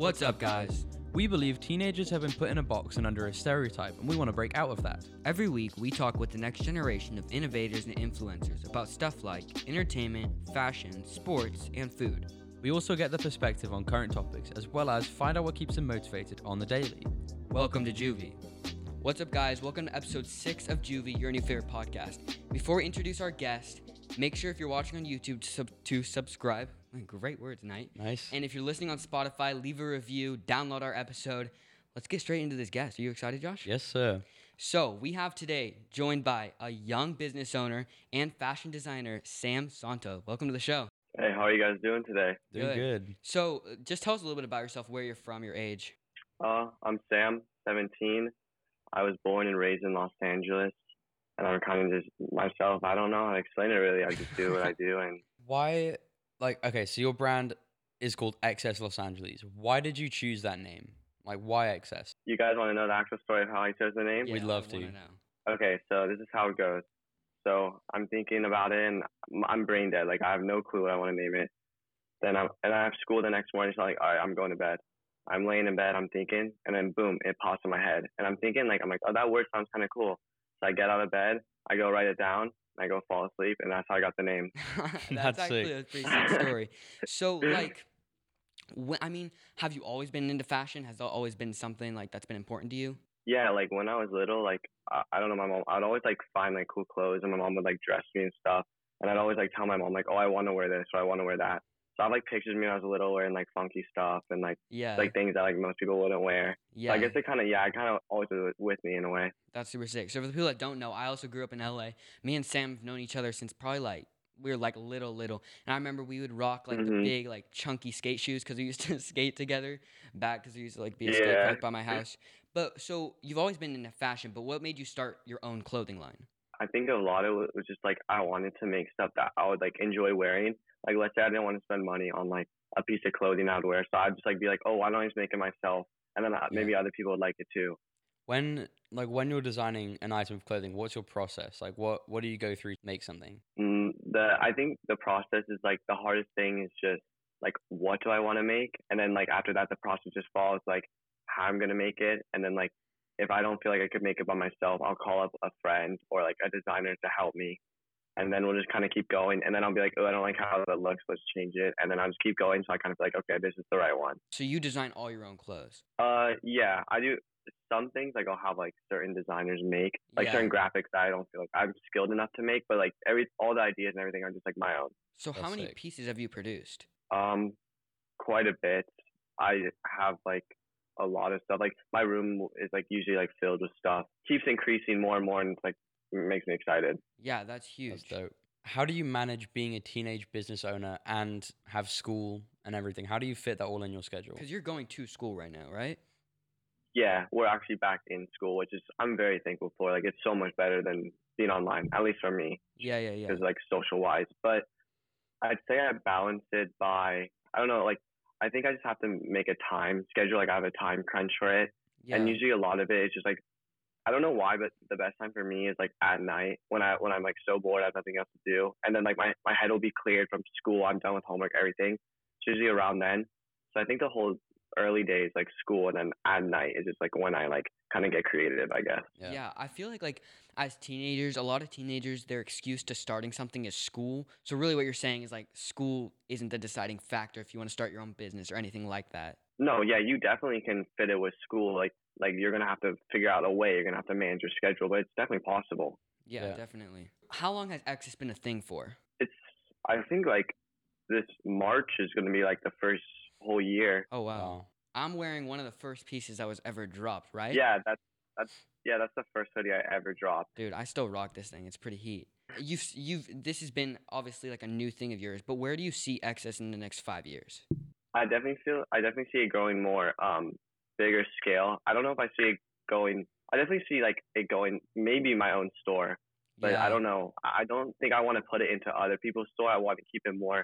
What's up, guys? We believe teenagers have been put in a box and under a stereotype, and we want to break out of that. Every week, we talk with the next generation of innovators and influencers about stuff like entertainment, fashion, sports, and food. We also get the perspective on current topics, as well as find out what keeps them motivated on the daily. Welcome to Juvie. What's up, guys? Welcome to episode six of Juvie, your new favorite podcast. Before we introduce our guest, make sure if you're watching on YouTube to, sub- to subscribe. Great word tonight. Nice. And if you're listening on Spotify, leave a review, download our episode. Let's get straight into this guest. Are you excited, Josh? yes, sir. So, we have today joined by a young business owner and fashion designer, Sam Santo. Welcome to the show. Hey, how are you guys doing today? Doing Good. good. So, uh, just tell us a little bit about yourself, where you're from, your age. Uh, I'm Sam, 17. I was born and raised in Los Angeles, and I'm kind of just myself. I don't know how to explain it really. I just do what I do, and Why, like, okay, so your brand is called Excess Los Angeles. Why did you choose that name? Like, why Excess? you guys want to know the actual story of how I chose the name? Yeah, We'd love wanna know. Okay, so this is how it goes. So I'm thinking about it, and I'm- I'm brain dead. Like I have no clue what I want to name it. Then I'm and I have school the next morning. So I'm like, all right, I'm going to bed. I'm laying in bed. I'm thinking, and then boom, it pops in my head, and I'm thinking like, I'm like, oh, that word sounds kind of cool. So I get out of bed, I go write it down, and I go fall asleep, and that's how I got the name. That's, That's actually sick. a pretty sick story. So, like, wh- I mean, have you always been into fashion? Has that always been something like that's been important to you? Yeah, like when I was little, like I, I don't know, my mom, I'd always like find like cool clothes, and my mom would like dress me and stuff, and I'd always like tell my mom like, oh, I want to wear this or I want to wear that. I have like pictures of me when I was little wearing like funky stuff and like Yeah. like things that like most people wouldn't wear. yeah. So I guess it kind of yeah, it kind of always was with me in a way. That's super sick. So for the people that don't know, I also grew up in LA. Me and Sam have known each other since probably like we were like little, little. And I remember we would rock like the Mhm. big, like chunky skate shoes because we used to skate together back because we used to like be a skate Yeah. park by my house. But so you've always been into fashion, but what made you start your own clothing line? I think a lot of it was just like I wanted to make stuff that I would like enjoy wearing. Like let's say I didn't want to spend money on like a piece of clothing I would wear, so I'd just like be like, oh, why don't I just make it myself? And then uh, maybe other people would like it too. When, like, when you're designing an item of clothing, what's your process? Like, what, what do you go through to make something? Mm, the I think the process is like the hardest thing is just like what do I want to make, and then like after that the process just follows like how I'm gonna make it, and then like if I don't feel like I could make it by myself, I'll call up a friend or like a designer to help me, and then we'll just kind of keep going, and then I'll be like, oh, I don't like how that looks, let's change it, and then I'll just keep going, so I kind of feel like okay, this is the right one. So you design all your own clothes. Uh, yeah, I do some things like I'll have like certain designers make like Yeah. certain graphics that I don't feel like I'm skilled enough to make, but like every all the ideas and everything are just like my own. So how many sick. pieces have you produced? Um, quite a bit. I have like a lot of stuff. Like my room is like usually like filled with stuff. Keeps increasing more and more, and it's like it makes me excited. Yeah, that's huge. That's dope. How do you manage being a teenage business owner and have school and everything? How do you fit that all in your schedule? Because you're going to school right now, right? Yeah, we're actually back in school, which is I'm very thankful for. Like it's so much better than being online, at least for me. Yeah, yeah, yeah. because like social wise. But I'd say I balance it by I don't know, like I think I just have to make a time schedule. Like I have a time crunch for it, Yeah. and usually a lot of it is just like I don't know why, but the best time for me is like at night when I when I'm like so bored, I have nothing else to do, and then like my my head will be cleared from school. I'm done with homework, everything. It's usually around then. So I think the whole early days like school and then at night is just like when I like kind of get creative, I guess. Yeah. I feel like like as teenagers, a lot of teenagers, their excuse to starting something is school. So really, what you're saying is like school isn't the deciding factor if you want to start your own business or anything like that. No, yeah, you definitely can fit it with school. Like, like you're gonna have to figure out a way. You're gonna have to manage your schedule, but it's definitely possible. Yeah, Yeah. definitely. How long has Excess been a thing for? It's, I think like this March is gonna be like the first whole year. Oh wow. Wow. I'm wearing one of the first pieces that was ever dropped, right? Yeah, that's that's yeah, that's the first hoodie I ever dropped. Dude, I still rock this thing. It's pretty heat. You've you've this has been obviously like a new thing of yours, but where do you see Excess in the next five years? I definitely feel I definitely see it growing more um bigger scale. I don't know if I see it going. I definitely see like it going maybe my own store, but I don't know. I I don't think I want to put it into other people's store. I want to keep it more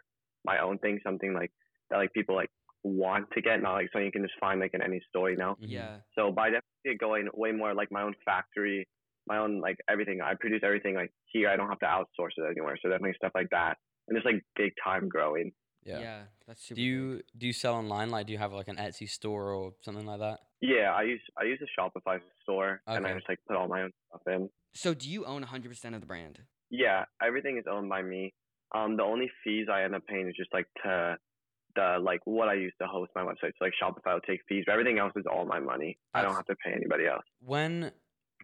my own thing, something like that like people like want to get, not like something you can just find like in any store, you know. Mhm. Yeah. So by definitely going way more like my own factory, my own like everything. I produce everything like here. I don't have to outsource it anywhere. So definitely stuff like that, and just like big time growing. Yeah. Yeah, that's super. Do you do you sell online? Like, do you have like an Etsy store or something like that? Yeah, I use I use a Shopify store and I just like put all my own stuff in. So do you own 100% of the brand? Yeah, everything is owned by me. Um, the only fees I end up paying is just like to the like what I use to host my website. So like Shopify will take fees, but everything else is all my money. I don't have to pay anybody else. When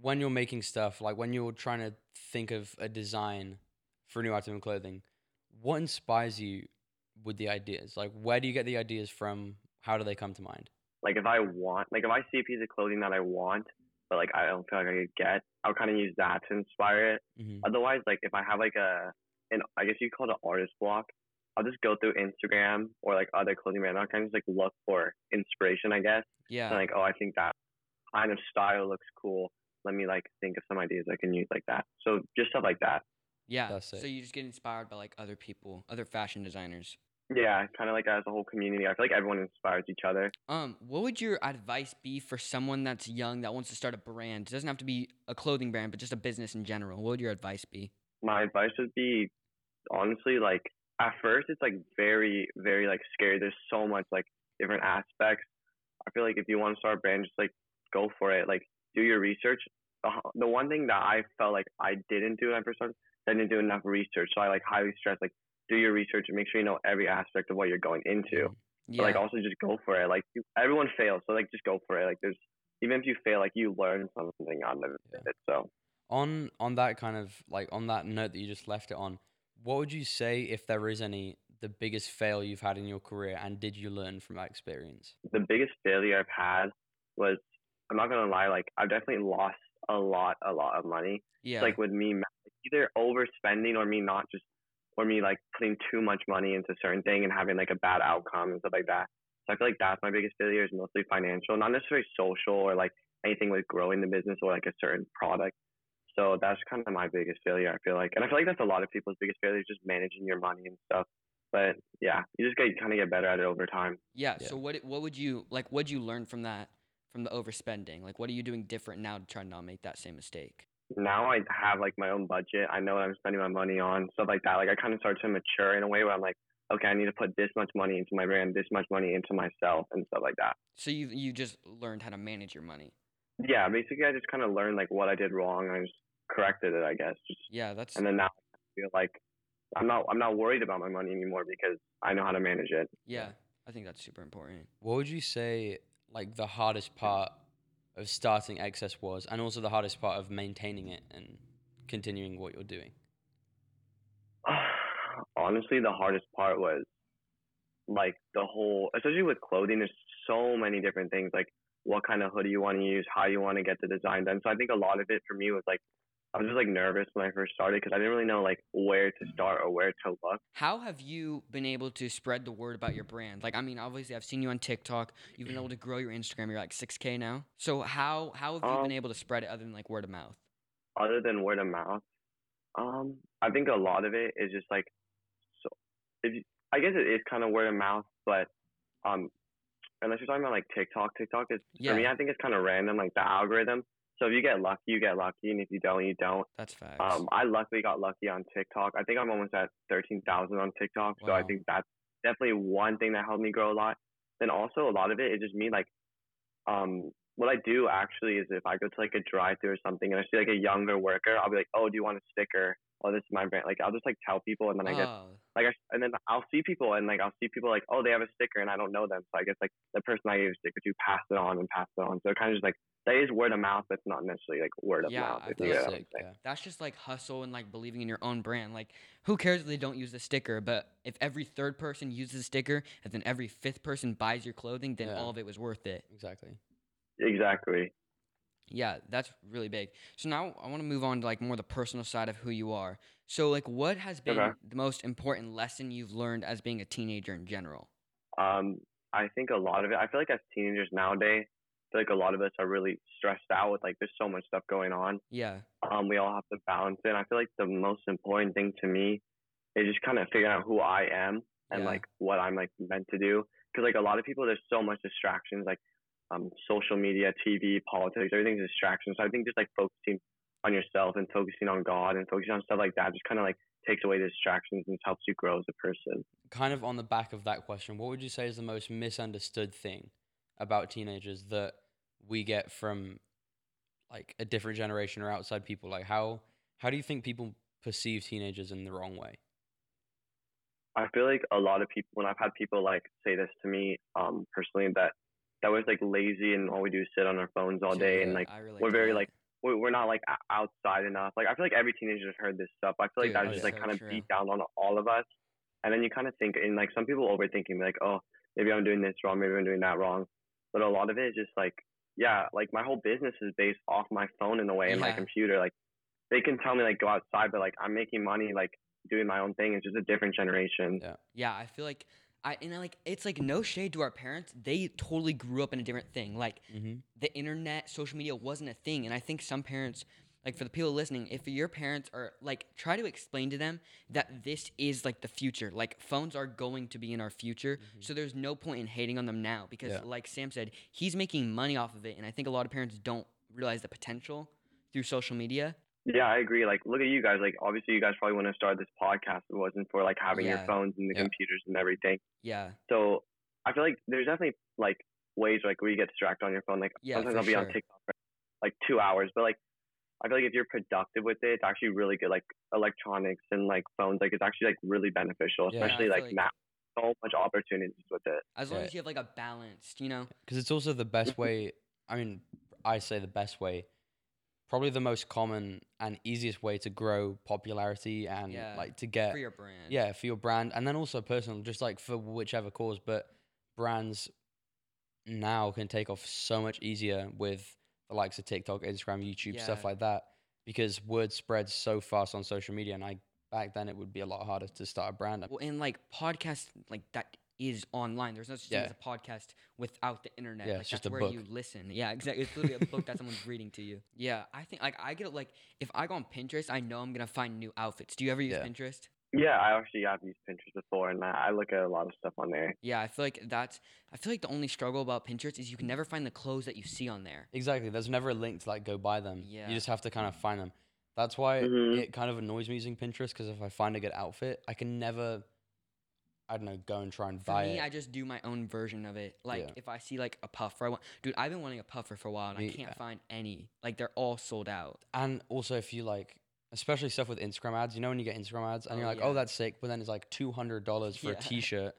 when you're making stuff, like when you're trying to think of a design for a new item of clothing, what inspires you with the ideas? Like, where do you get the ideas from? How do they come to mind? Like if I want, like if I see a piece of clothing that I want, but like I don't feel like I could get, I'll kind of use that to inspire it. hmm Otherwise, like if I have like a, an I guess you call it an artist block, I'll just go through Instagram or like other clothing brands. I'll kind of just like look for inspiration, I guess. Yeah. And like, oh, I think that kind of style looks cool. Let me like think of some ideas I can use like that. So just stuff like that. yeah. That's So you just get inspired by like other people, other fashion designers. Yeah, kind of like as a whole community. I feel like everyone inspires each other. Um, what would your advice be for someone that's young that wants to start a brand? It doesn't have to be a clothing brand, but just a business in general. What would your advice be? My advice would be honestly like at first it's like very very like scary. There's so much like different aspects. I feel like if you want to start a brand, just like go for it. Like do your research. The, the one thing that I felt like I didn't do when I first started, I didn't do enough research. So I like highly stress like do your research and make sure you know every aspect of what you're going into. Mm-hmm. Yeah. But like also just go for it. Like you, everyone fails, so like just go for it. Like there's even if you fail, like you learn something out of Yeah. it. So On on that kind of like on that note that you just left it on, what would you say if there is any the biggest fail you've had in your career, and did you learn from that experience? the biggest failure I've had was I'm not gonna lie, like I've definitely lost a lot, a lot of money. yeah. It's like with me, either overspending or me not just, or me like putting too much money into a certain thing and having like a bad outcome and stuff like that. So I feel like that's my biggest failure is mostly financial, not necessarily social or like anything with growing the business or like a certain product. So that's kind of my biggest failure. I feel like, and I feel like that's a lot of people's biggest failure is just managing your money and stuff. But yeah, you just get kind of get better at it over time. yeah. Yeah. So what what would you like? What'd you learn from that? From the overspending? Like, what are you doing different now to try to not make that same mistake? Now I have like my own budget. I know what I'm spending my money on, stuff like that. Like I kind of start to mature in a way where I'm like, okay, I need to put this much money into my brand, this much money into myself, and stuff like that. So you you just learned how to manage your money. Yeah, basically, I just kind of learned like what I did wrong, and I just corrected it, I guess. Just Yeah, that's and then now I feel like I'm not I'm not worried about my money anymore because I know how to manage it. yeah. I think that's super important. What would you say like the hardest part of starting Excess was, and also the hardest part of maintaining it and continuing what you're doing? honestly, the hardest part was like the whole, especially with clothing. There's so many different things, like what kind of hoodie you want to use, how you want to get the design done. So I think a lot of it for me was like I was just like nervous when I first started because I didn't really know like where to start or where to look. How have you been able to spread the word about your brand? Like, I mean, obviously, I've seen you on TikTok. You've been able to grow your Instagram. You're like 6K now. So how how have you Um, been able to spread it other than like word of mouth? Other than word of mouth, um, I think a lot of it is just like so. If you, I guess it is kind of word of mouth, but um, unless you're talking about like TikTok, TikTok is for me. I think it's kind of random, like the algorithm. So if you get lucky, you get lucky, and if you don't, you don't. That's facts. Um, I luckily got lucky on TikTok. I think I'm almost at thirteen thousand on TikTok, so I think that's definitely one thing that helped me grow a lot. Then also a lot of it is just me like, um, what I do actually is if I go to like a drive-through or something and I see like a younger worker, I'll be like, oh, do you want a sticker? Oh, this is my brand. Like I'll just like tell people, and then I get oh, like I, and then I'll see people and like I'll see people like, oh, they have a sticker and I don't know them, so I guess like the person I gave a sticker to passed it on and passed it on. So it kind of just like that is word of mouth, that's not necessarily like word of Yeah, mouth. I if feel you That's get what I'm sick. Yeah. that's just like hustle and like believing in your own brand. Like, who cares if they don't use the sticker? But if every third person uses the sticker and then every fifth person buys your clothing, then Yeah. all of it was worth it. Exactly. Exactly. Yeah, that's really big. So now I want to move on to like more the personal side of who you are. So like what has been Okay. the most important lesson you've learned as being a teenager in general? Um, I think a lot of it. I feel like as teenagers nowadays, I feel like a lot of us are really stressed out with like there's so much stuff going on. Yeah. Um, we all have to balance it. And I feel like the most important thing to me is just kind of figuring out who I am and Yeah. like what I'm like meant to do. Because like a lot of people, there's so much distractions, like um, social media, TV, politics, everything's a distraction. So I think just like focusing on yourself and focusing on God and focusing on stuff like that just kind of like takes away the distractions and helps you grow as a person. Kind of on the back of that question, what would you say is the most misunderstood thing about teenagers that we get from like a different generation or outside people? Like how how do you think people perceive teenagers in the wrong way? I feel like a lot of people when I've had people like say this to me um personally that that was like lazy and all we do is sit on our phones all day and like we're very like we're, we're not like outside enough. Like I feel like every teenager has heard this stuff. I feel like Dude, that's oh, just like so kind of true. beat down on all of us. And then you kind of think and like some people overthinking like oh maybe I'm doing this wrong, maybe I'm doing that wrong. But a lot of it is just like yeah like my whole business is based off my phone in a way and my computer. Like they can tell me like go outside, but like I'm making money like doing my own thing. It's just a different generation. Yeah. Yeah, I feel like I and I, like it's like no shade to our parents. They totally grew up in a different thing. Like Mm-hmm. the internet, social media wasn't a thing, and I think some parents, like for the people listening, if your parents are like try to explain to them that this is like the future. Like phones are going to be in our future, so there's no point in hating on them now because, Mm-hmm. Yeah. like Sam said, he's making money off of it, and I think a lot of parents don't realize the potential through social media. Yeah, I agree. Like, look at you guys. Like, obviously, you guys probably wouldn't have started this podcast if it wasn't for like having Yeah. your phones and the Yeah. computers and everything. Yeah, So I feel like there's definitely like ways like where you get distracted on your phone. Like Yeah, sometimes I'll be on. TikTok for like two hours, but like I feel like if you're productive with it, it's actually really good. Like electronics and like phones, like it's actually like really beneficial, especially I like, feel now. So much opportunities with it. as long Yeah. as you have like a balanced, you know. Because it's also the best way. I mean, I say the best way. Probably the most common and easiest way to grow popularity and Yeah, like to get for your brand. yeah for your brand and then also personal, just like for whichever cause. But brands now can take off so much easier with the likes of TikTok, Instagram, YouTube, stuff like that because word spreads so fast on social media. And I back then it would be a lot harder to start a brand. Well, and like podcast, like that is online. There's no such thing Yeah. as a podcast without the internet. Yeah, like, it's just that's a where book. you listen. Yeah, exactly. It's literally a book that someone's reading to you. Yeah, I think like I get like if I go on Pinterest, I know I'm gonna find new outfits. Do you ever use Yeah. Pinterest? Yeah, I actually have used Pinterest before, and I I look at a lot of stuff on there. Yeah, I feel like that's. I feel like the only struggle about Pinterest is you can never find the clothes that you see on there. Exactly. There's never a link to like go buy them. Yeah. You just have to kind of find them. That's why Mhm. it kind of annoys me using Pinterest because if I find a good outfit, I can never, I don't know, go and try and For buy me, it. I just do my own version of it. Like Yeah. if I see like a puffer, I want. Dude, I've been wanting a puffer for a while, and I can't yeah. find any. Like they're all sold out. and also, if you like, especially stuff with Instagram ads, you know, when you get Instagram ads and Oh, you're like, yeah. oh, that's sick, but then it's like two hundred dollars for Yeah. a T-shirt.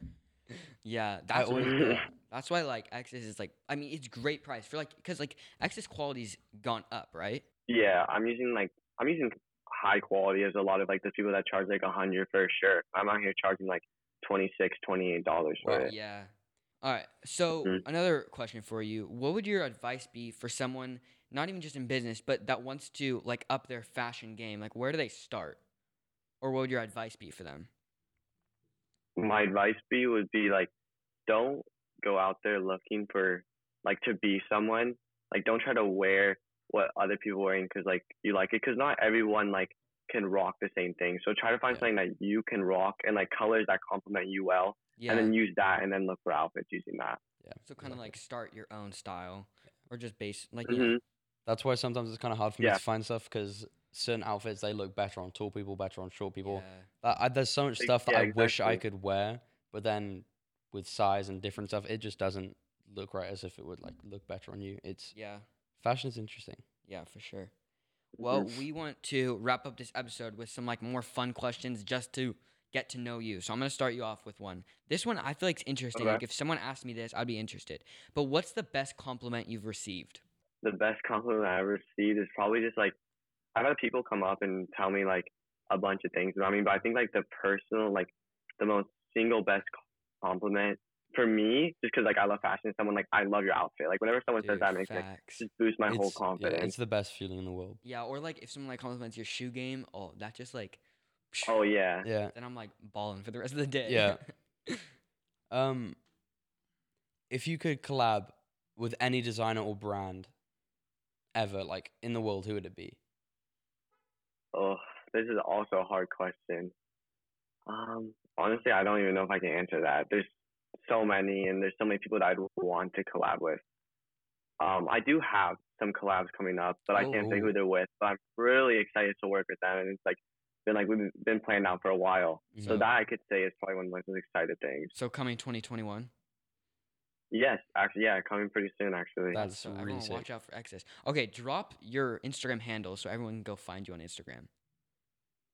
Yeah, that's always- why, that's why like Excess is like. I mean, it's great price for like because like Excess quality's gone up, right? Yeah, I'm using like I'm using high quality as a lot of like the people that charge like a hundred for a shirt. I'm out here charging like twenty six, twenty eight dollars for Wow. it. Yeah. All right. So Mm. another question for you: What would your advice be for someone, not even just in business, but that wants to like up their fashion game? Like, where do they start, or what would your advice be for them? My advice be would be like, don't go out there looking for like to be someone. Like, don't try to wear what other people are wearing because like you like it. Because not everyone like can rock the same thing. So try to find Yeah. something that you can rock and like colors that complement you well, Yeah. and then use that, and then look for outfits using that. Yeah. so kind of like start your own style, or just base like hmm you know, That's why sometimes it's kind of hard for me Yeah. to find stuff because certain outfits they look better on tall people, better on short people. yeah. I, there's so much Ex- stuff that yeah, I wish I could wear, but then with size and different stuff, it just doesn't look right as if it would like look better on you. It's yeah. fashion is interesting. Yeah, for sure. Well, we want to wrap up this episode with some like more fun questions just to get to know you. So I'm gonna start you off with one. This one I feel like is interesting. Okay. Like if someone asked me this, I'd be interested. But what's the best compliment you've received? the best compliment I ever received is probably just like I've had people come up and tell me like a bunch of things I mean, but I think like the personal, like the most single best compliment for me, just because like I love fashion, someone like I love your outfit. Like whenever someone says that, it makes me like, just boost my whole It's- yeah, confidence. it's the best feeling in the world. Yeah, or like if someone like compliments your shoe game, oh, that just like. oh yeah, Yeah. Then I'm like balling for the rest of the day. Yeah. Um, if you could collab with any designer or brand ever, like in the world, who would it be? Oh, this is also a hard question. Um, honestly, I don't even know if I can answer that. There's so many, and there's so many people that I'd want to collab with. Um, I do have some collabs coming up, but I can't say Oh. who they're with. But I'm really excited to work with them, and it's like been like we've been planning out for a while. So So- that I could say is probably one of my most excited things. So coming 2021. Yes, actually, yeah, coming pretty soon. Actually, That's so really everyone sick. watch out for Excess. Okay, drop your Instagram handle so everyone can go find you on Instagram.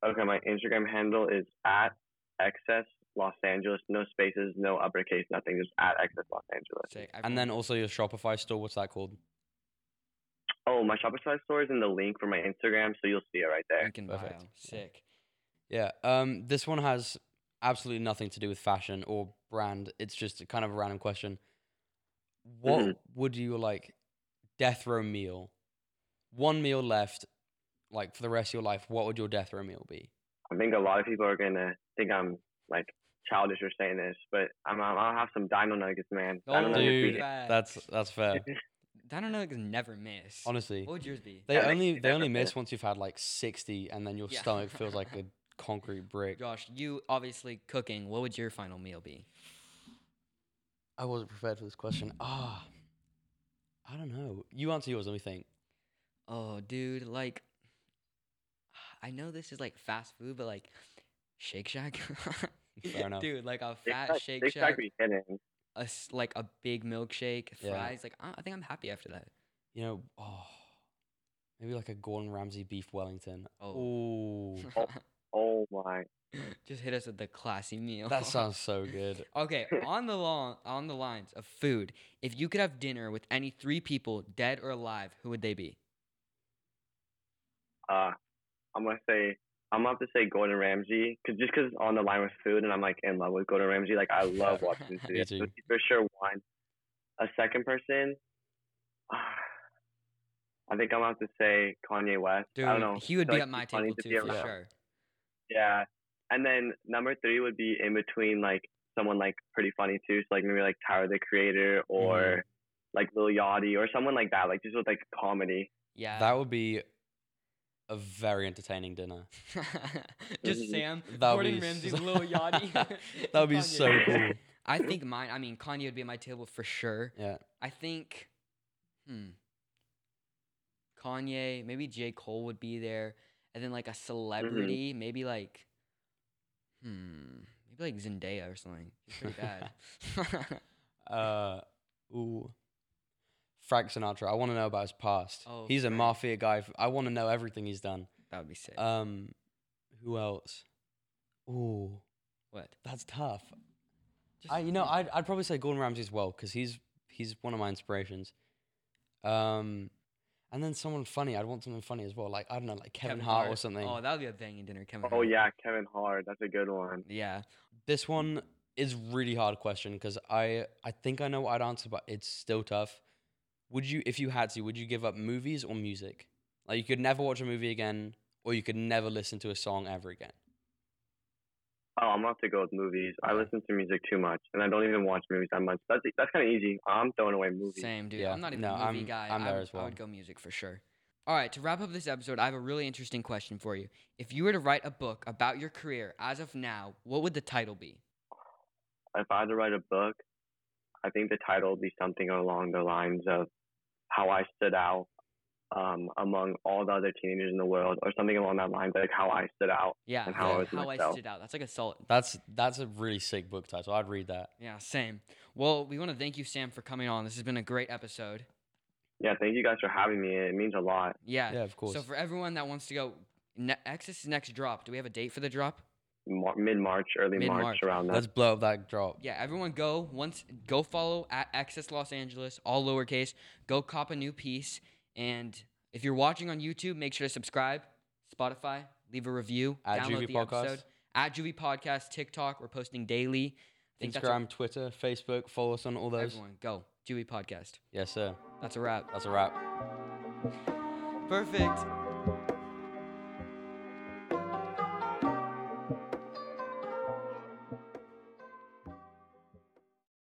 okay. My Instagram handle is at excess Los Angeles. No spaces, no uppercase, nothing. Just at excess Los Angeles. Say, And then also your Shopify store. What's that called? Oh, my Shopify store is in the link for my Instagram, so you'll see it right there. link in bio. Perfect. Sick. Yeah. Um. This one has absolutely nothing to do with fashion or brand. It's just a kind of a random question. What Mhm. would you like? Death row meal. One meal left. Like for the rest of your life, what would your death row meal be? I think a lot of people are gonna think I'm like childish for saying this, but I'm I'll have some Dino Nuggets, man. Dino Oh, Nuggets dude, be- facts. That's that's fair. Dino Nuggets never miss. Honestly, What would yours be? they Yeah, only they they only miss miss. once you've had like sixty, and then your Yeah. stomach feels like a concrete brick. Josh, you obviously cooking. What would your final meal be? I wasn't prepared for this question. Ah, I don't know. You answer yours. Let me think. Oh, dude, like I know this is like fast food, but like Shake Shack. Fair enough. Dude, like a fat Shack- Shake Big Shack, be hitting. a s like a big milkshake, Yeah. fries. Like I, I think I'm happy after that. You know, oh, maybe like a Gordon Ramsay beef Wellington. Oh. Oh, Oh my. Just hit us with the classy meal. that sounds so good. Okay, on the long on the lines of food, if you could have dinner with any three people, dead or alive, who would they be? Uh, I'm gonna say I'm gonna have to say Gordon Ramsay, cause just 'cause it's on the line with food, and I'm like in love with Gordon Ramsay. Like I love watching his Me videos. So he's for sure one. A second person. I think I'm gonna have to say Kanye West. Dude, I don't know. he would I be like at my he's funny table too be for around. sure. Yeah. And then number three would be in between like someone like pretty funny too. So like maybe like Tyler the Creator or Mm-hmm. like Lil Yachty or someone like that. Like just with like comedy. Yeah. That would be a very entertaining dinner. Just Mhm. Sam, That would Gordon be Ramsay, so- Lil Yachty. That would be Kanye. so cool. I think mine. I mean, Kanye would be at my table for sure. Yeah. I think, hmm, Kanye, maybe J Cole would be there, and then like a celebrity, maybe like, hmm, maybe like Zendaya or something. She's pretty bad. Uh, ooh. Frank Sinatra. I want to know about his past. Oh, he's a mafia guy. I want to know everything he's done. that would be sick. Um, who else? Ooh, what? that's tough. Just I, you know. I'd, I'd probably say Gordon Ramsay as well because he's he's one of my inspirations. Um, and then someone funny. I'd want something funny as well, like I don't know, like Kevin, Hart, or something. Oh, that would be a banging dinner. Kevin. Oh Hart. yeah, Kevin Hart. That's a good one. Yeah. This one is really hard question because I I think I know what I'd answer, but it's still tough. Would you, if you had to, would you give up movies or music? Like you could never watch a movie again, or you could never listen to a song ever again. Oh, I'm gonna have to go with movies. I listen to music too much, and I don't even watch movies that much. That's that's kind of easy. I'm throwing away movies. Same, dude. Yeah, I'm not even no, a movie I'm- guy. I'm there would- as I would go music for sure. All right, to wrap up this episode, I have a really interesting question for you. If you were to write a book about your career as of now, what would the title be? If I had to write a book, I think the title would be something along the lines of how I stood out um, among all the other teenagers in the world, or something along that lines, like how I stood out. Yeah, And how I yeah, was how I stood out. That's like a solid. That's that's a really sick book title. I'd read that. Yeah, same. Well, we want to thank you, Sam, for coming on. This has been a great episode. Yeah, thank you guys for having me. It means a lot. Yeah. Yeah, of course. So for everyone that wants to go, ne- Exodus' next drop. Do we have a date for the drop? Mar- Mid March, early Mid-March. March, around that. Let's blow up that drop. Yeah, everyone go once go follow at Excess Los Angeles, all lowercase. Go cop a new piece, and if you're watching on YouTube, make sure to subscribe, Spotify, leave a review, At download Juvie the Podcast. episode. At Juvie Podcast, TikTok, we're posting daily. I think that's a- Instagram, Twitter, Facebook. Follow us on all those. everyone go Juvie Podcast. Yes, sir. That's a wrap. That's a wrap. Perfect.